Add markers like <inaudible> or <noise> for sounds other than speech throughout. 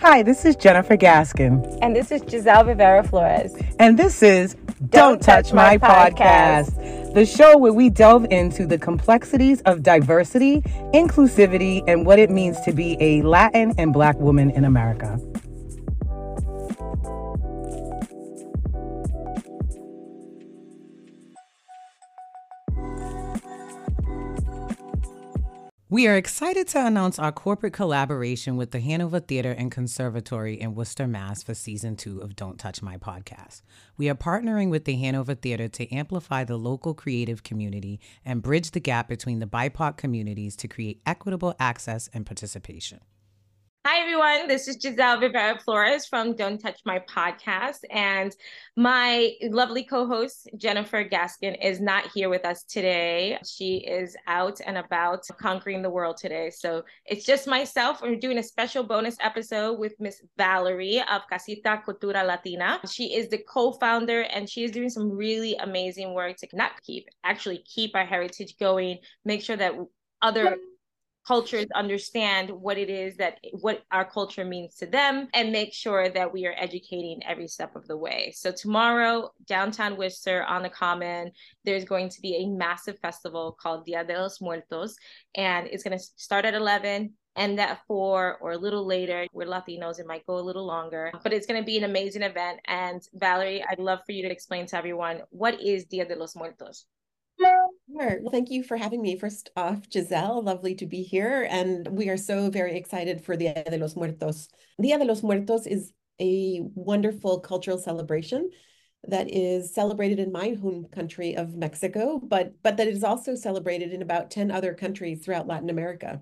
Hi, this is Jennifer Gaskin. And this is Giselle Rivera Flores. And this is Don't, Don't Touch, Touch, My, My podcast. podcast, the show where we delve into the complexities of diversity, inclusivity, and what it means to be a Latin and Black woman in America. We are excited to announce our corporate collaboration with the Hanover Theater and Conservatory in Worcester, Mass. for season two of Don't Touch My Podcast. We are partnering with the Hanover Theater to amplify the local creative community and bridge the gap between the BIPOC communities to create equitable access and participation. Hi, everyone. This is Giselle Rivera Flores from Don't Touch My Podcast. And my lovely co host, Jennifer Gaskin, is not here with us today. She is out and about conquering the world today. So it's just myself. We're doing a special bonus episode with Miss Valerie of Casita Cultura Latina. She is the co founder and she is doing some really amazing work to not keep, actually keep our heritage going, make sure that other cultures understand what it is that what our culture means to them and make sure that we are educating every step of the way. So tomorrow, downtown Worcester on the Common, there's going to be a massive festival called Dia de los Muertos and it's going to start at 11 end at four or a little later. We're Latinos, it might go a little longer, but it's going to be an amazing event. And Valerie, I'd love for you to explain to everyone what is Dia de los Muertos? Sure. Well, thank you for having me. First off, Giselle, lovely to be here. And we are so very excited for Dia de los Muertos. Dia de los Muertos is a wonderful cultural celebration that is celebrated in my home country of Mexico, but, but that is also celebrated in about 10 other countries throughout Latin America.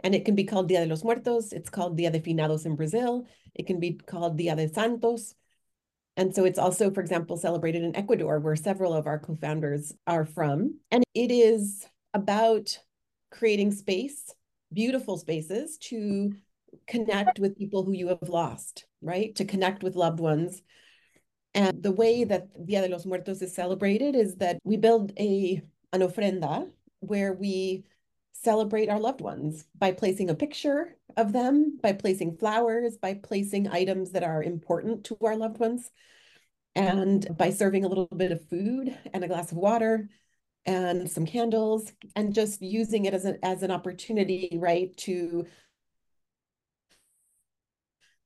And it can be called Dia de los Muertos. It's called Dia de Finados in Brazil. It can be called Dia de Santos. And so it's also, for example, celebrated in Ecuador, where several of our co founders are from. And it is about creating space, beautiful spaces to connect with people who you have lost, right? To connect with loved ones. And the way that Dia de los Muertos is celebrated is that we build a an ofrenda where we celebrate our loved ones by placing a picture of them, by placing flowers, by placing items that are important to our loved ones, and by serving a little bit of food and a glass of water and some candles and just using it as an as an opportunity right to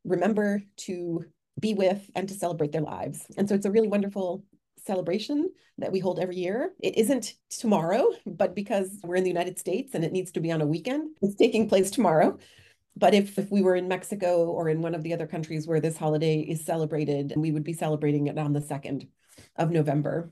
remember to be with and to celebrate their lives. And so it's a really wonderful celebration that we hold every year. It isn't tomorrow, but because we're in the United States and it needs to be on a weekend, it's taking place tomorrow. But if, if we were in Mexico or in one of the other countries where this holiday is celebrated, we would be celebrating it on the 2nd of November.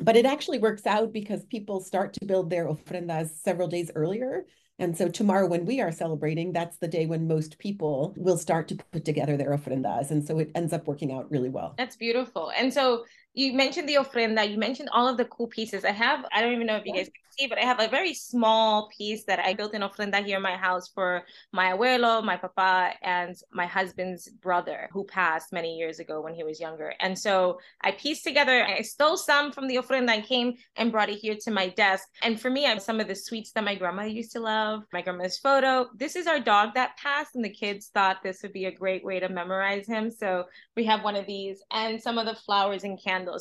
But it actually works out because people start to build their ofrendas several days earlier. And so tomorrow, when we are celebrating, that's the day when most people will start to put together their ofrendas. And so it ends up working out really well. That's beautiful. And so you mentioned the ofrenda, you mentioned all of the cool pieces. I have, I don't even know if you guys can see, but I have a very small piece that I built an ofrenda here in my house for my abuelo, my papa, and my husband's brother who passed many years ago when he was younger. And so I pieced together, I stole some from the ofrenda and came and brought it here to my desk. And for me, I have some of the sweets that my grandma used to love, my grandma's photo. This is our dog that passed, and the kids thought this would be a great way to memorize him. So we have one of these and some of the flowers and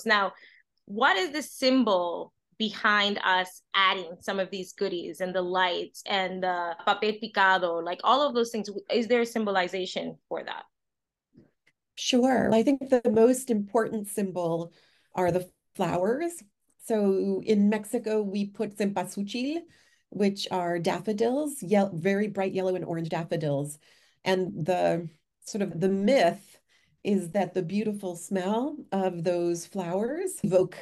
Now, what is the symbol behind us adding some of these goodies and the lights and the papel picado, like all of those things? Is there a symbolization for that? Sure. I think the most important symbol are the flowers. So in Mexico, we put cempasúchil, which are daffodils, ye- very bright yellow and orange daffodils. And the sort of the myth is that the beautiful smell of those flowers evoke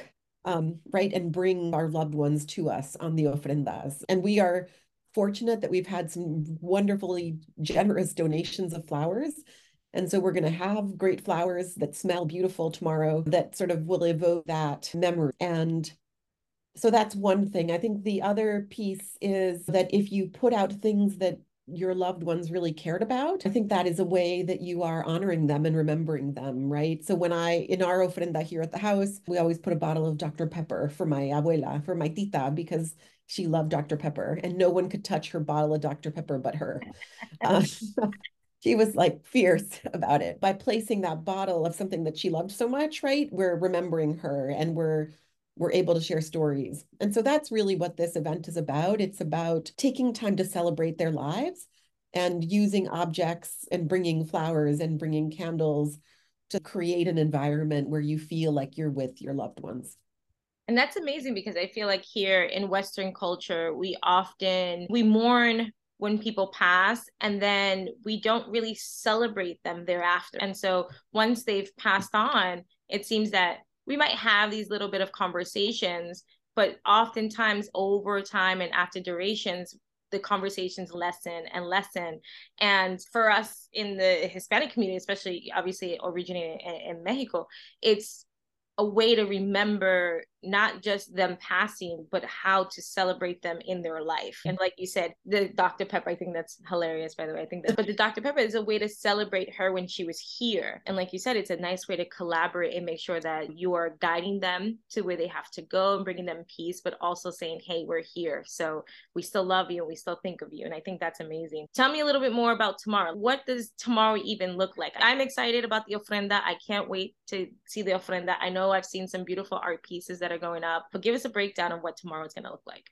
um, right and bring our loved ones to us on the ofrendas. And we are fortunate that we've had some wonderfully generous donations of flowers. And so we're going to have great flowers that smell beautiful tomorrow that sort of will evoke that memory. And so that's one thing. I think the other piece is that if you put out things that your loved ones really cared about. I think that is a way that you are honoring them and remembering them, right? So when I, in our ofrenda here at the house, we always put a bottle of Dr. Pepper for my abuela, for my tita, because she loved Dr. Pepper and no one could touch her bottle of Dr. Pepper but her. <laughs> Uh, <laughs> she was like fierce about it. By placing that bottle of something that she loved so much, right? We're remembering her and we're we're able to share stories. And so that's really what this event is about. It's about taking time to celebrate their lives and using objects and bringing flowers and bringing candles to create an environment where you feel like you're with your loved ones and that's amazing because i feel like here in western culture we often we mourn when people pass and then we don't really celebrate them thereafter and so once they've passed on it seems that we might have these little bit of conversations but oftentimes over time and after durations the conversations lessen and lessen. And for us in the Hispanic community, especially obviously originating in, in Mexico, it's a way to remember not just them passing, but how to celebrate them in their life. Mm-hmm. And like you said, the Dr. Pepper, I think that's hilarious, by the way. I think that, but the Dr. Pepper is a way to celebrate her when she was here. And like you said, it's a nice way to collaborate and make sure that you are guiding them to where they have to go and bringing them peace, but also saying, hey, we're here. So we still love you and we still think of you. And I think that's amazing. Tell me a little bit more about tomorrow. What does tomorrow even look like? I'm excited about the ofrenda. I can't wait to see the ofrenda. I know I've seen some beautiful art pieces that are going up, but give us a breakdown of what tomorrow is going to look like.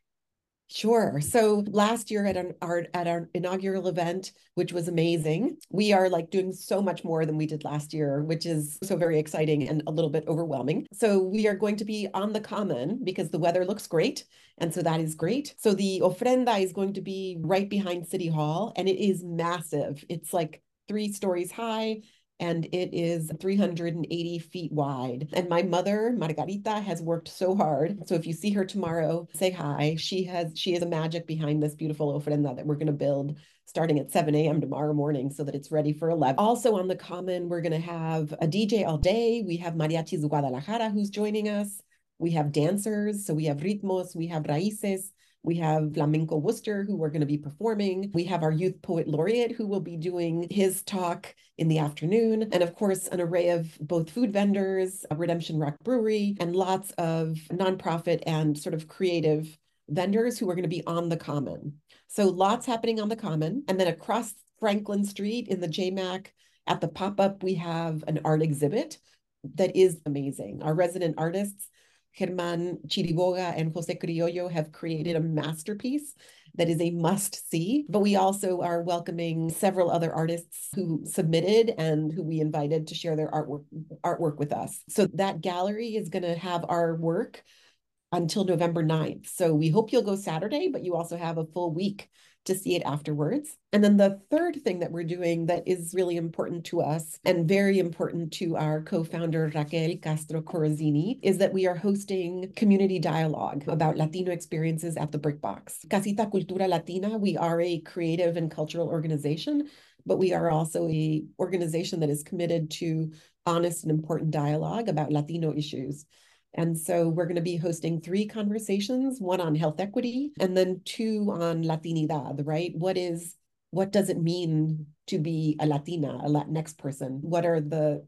Sure. So last year at an, our at our inaugural event, which was amazing, we are like doing so much more than we did last year, which is so very exciting and a little bit overwhelming. So we are going to be on the common because the weather looks great, and so that is great. So the ofrenda is going to be right behind City Hall, and it is massive. It's like three stories high and it is 380 feet wide. And my mother, Margarita, has worked so hard. So if you see her tomorrow, say hi. She has she is a magic behind this beautiful ofrenda that we're going to build starting at 7 a.m. tomorrow morning so that it's ready for 11. Also on the common, we're going to have a DJ all day. We have Mariachis Guadalajara who's joining us. We have dancers. So we have ritmos, we have raíces. We have Flamenco Worcester, who we're going to be performing. We have our youth poet laureate, who will be doing his talk in the afternoon. And of course, an array of both food vendors, Redemption Rock Brewery, and lots of nonprofit and sort of creative vendors who are going to be on the common. So lots happening on the common. And then across Franklin Street in the JMAC at the pop up, we have an art exhibit that is amazing. Our resident artists Germán Chiriboga and Jose Criollo have created a masterpiece that is a must see. But we also are welcoming several other artists who submitted and who we invited to share their artwork artwork with us. So that gallery is going to have our work until November 9th. So we hope you'll go Saturday, but you also have a full week to see it afterwards. And then the third thing that we're doing that is really important to us and very important to our co-founder Raquel Castro Corazzini is that we are hosting community dialogue about Latino experiences at the Brick Box. Casita Cultura Latina, we are a creative and cultural organization, but we are also a organization that is committed to honest and important dialogue about Latino issues. And so we're going to be hosting three conversations, one on health equity and then two on Latinidad, right? What is what does it mean to be a Latina, a Latinx person? What are the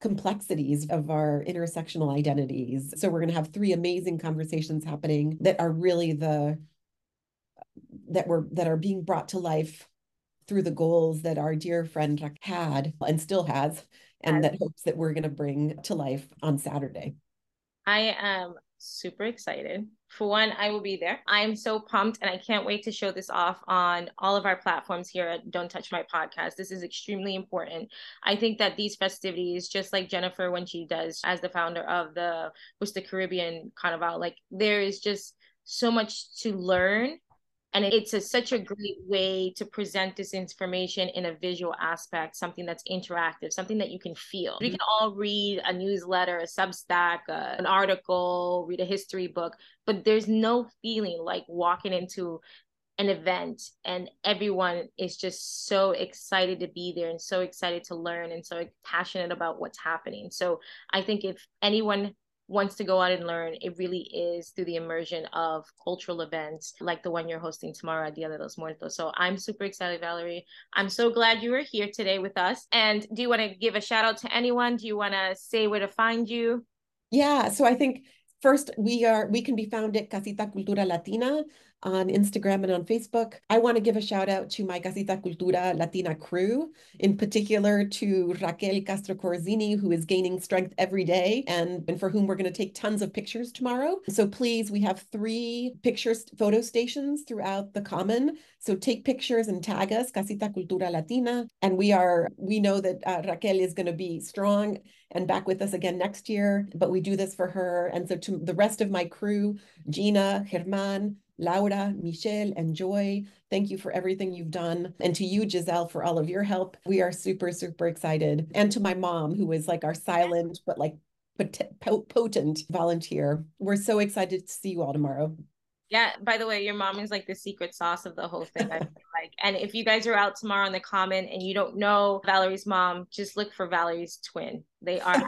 complexities of our intersectional identities? So we're going to have three amazing conversations happening that are really the that were that are being brought to life through the goals that our dear friend had and still has and that hopes that we're going to bring to life on Saturday. I am super excited. For one, I will be there. I am so pumped and I can't wait to show this off on all of our platforms here at Don't Touch My Podcast. This is extremely important. I think that these festivities, just like Jennifer when she does as the founder of the Worcester Caribbean Carnival, like there is just so much to learn and it's a, such a great way to present this information in a visual aspect something that's interactive something that you can feel. We can all read a newsletter a substack uh, an article read a history book but there's no feeling like walking into an event and everyone is just so excited to be there and so excited to learn and so passionate about what's happening. So i think if anyone wants to go out and learn, it really is through the immersion of cultural events like the one you're hosting tomorrow at Dia de los Muertos. So I'm super excited, Valerie. I'm so glad you were here today with us. And do you want to give a shout out to anyone? Do you want to say where to find you? Yeah. So I think first we are we can be found at Casita Cultura Latina on Instagram and on Facebook. I want to give a shout out to my Casita Cultura Latina crew, in particular to Raquel Castro Corazzini, who is gaining strength every day and, and for whom we're going to take tons of pictures tomorrow. So please, we have three pictures, photo stations throughout the common. So take pictures and tag us, Casita Cultura Latina. And we are, we know that uh, Raquel is going to be strong and back with us again next year, but we do this for her. And so to the rest of my crew, Gina, Germán, Laura, Michelle, and Joy, thank you for everything you've done. And to you, Giselle, for all of your help. We are super, super excited. And to my mom, who is like our silent, but like potent volunteer. We're so excited to see you all tomorrow. Yeah, by the way, your mom is like the secret sauce of the whole thing. I feel <laughs> like. And if you guys are out tomorrow in the comment and you don't know Valerie's mom, just look for Valerie's twin. They are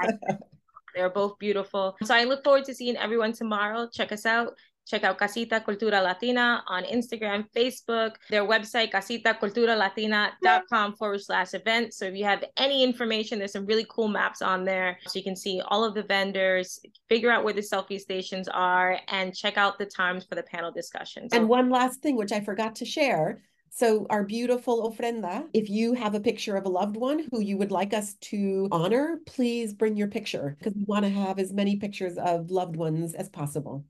<laughs> they're both beautiful. So I look forward to seeing everyone tomorrow. Check us out. Check out Casita Cultura Latina on Instagram, Facebook, their website, casitaculturalatina.com forward slash event. So if you have any information, there's some really cool maps on there. So you can see all of the vendors, figure out where the selfie stations are, and check out the times for the panel discussions. And one last thing, which I forgot to share. So, our beautiful ofrenda, if you have a picture of a loved one who you would like us to honor, please bring your picture because we want to have as many pictures of loved ones as possible.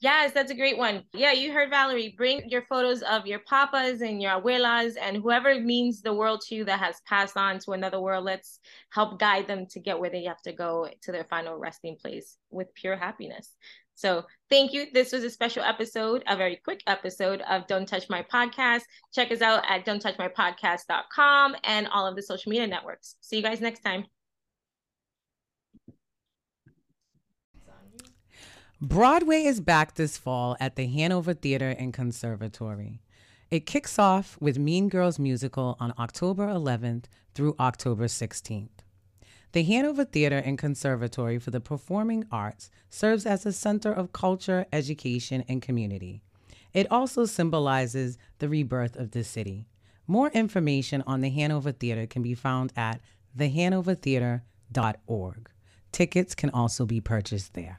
Yes, that's a great one. Yeah, you heard Valerie. Bring your photos of your papas and your abuelas and whoever means the world to you that has passed on to another world. Let's help guide them to get where they have to go to their final resting place with pure happiness. So thank you. This was a special episode, a very quick episode of Don't Touch My Podcast. Check us out at don'ttouchmypodcast.com and all of the social media networks. See you guys next time. Broadway is back this fall at the Hanover Theater and Conservatory. It kicks off with Mean Girls Musical on October 11th through October 16th. The Hanover Theater and Conservatory for the Performing Arts serves as a center of culture, education, and community. It also symbolizes the rebirth of the city. More information on the Hanover Theater can be found at thehanovertheater.org. Tickets can also be purchased there.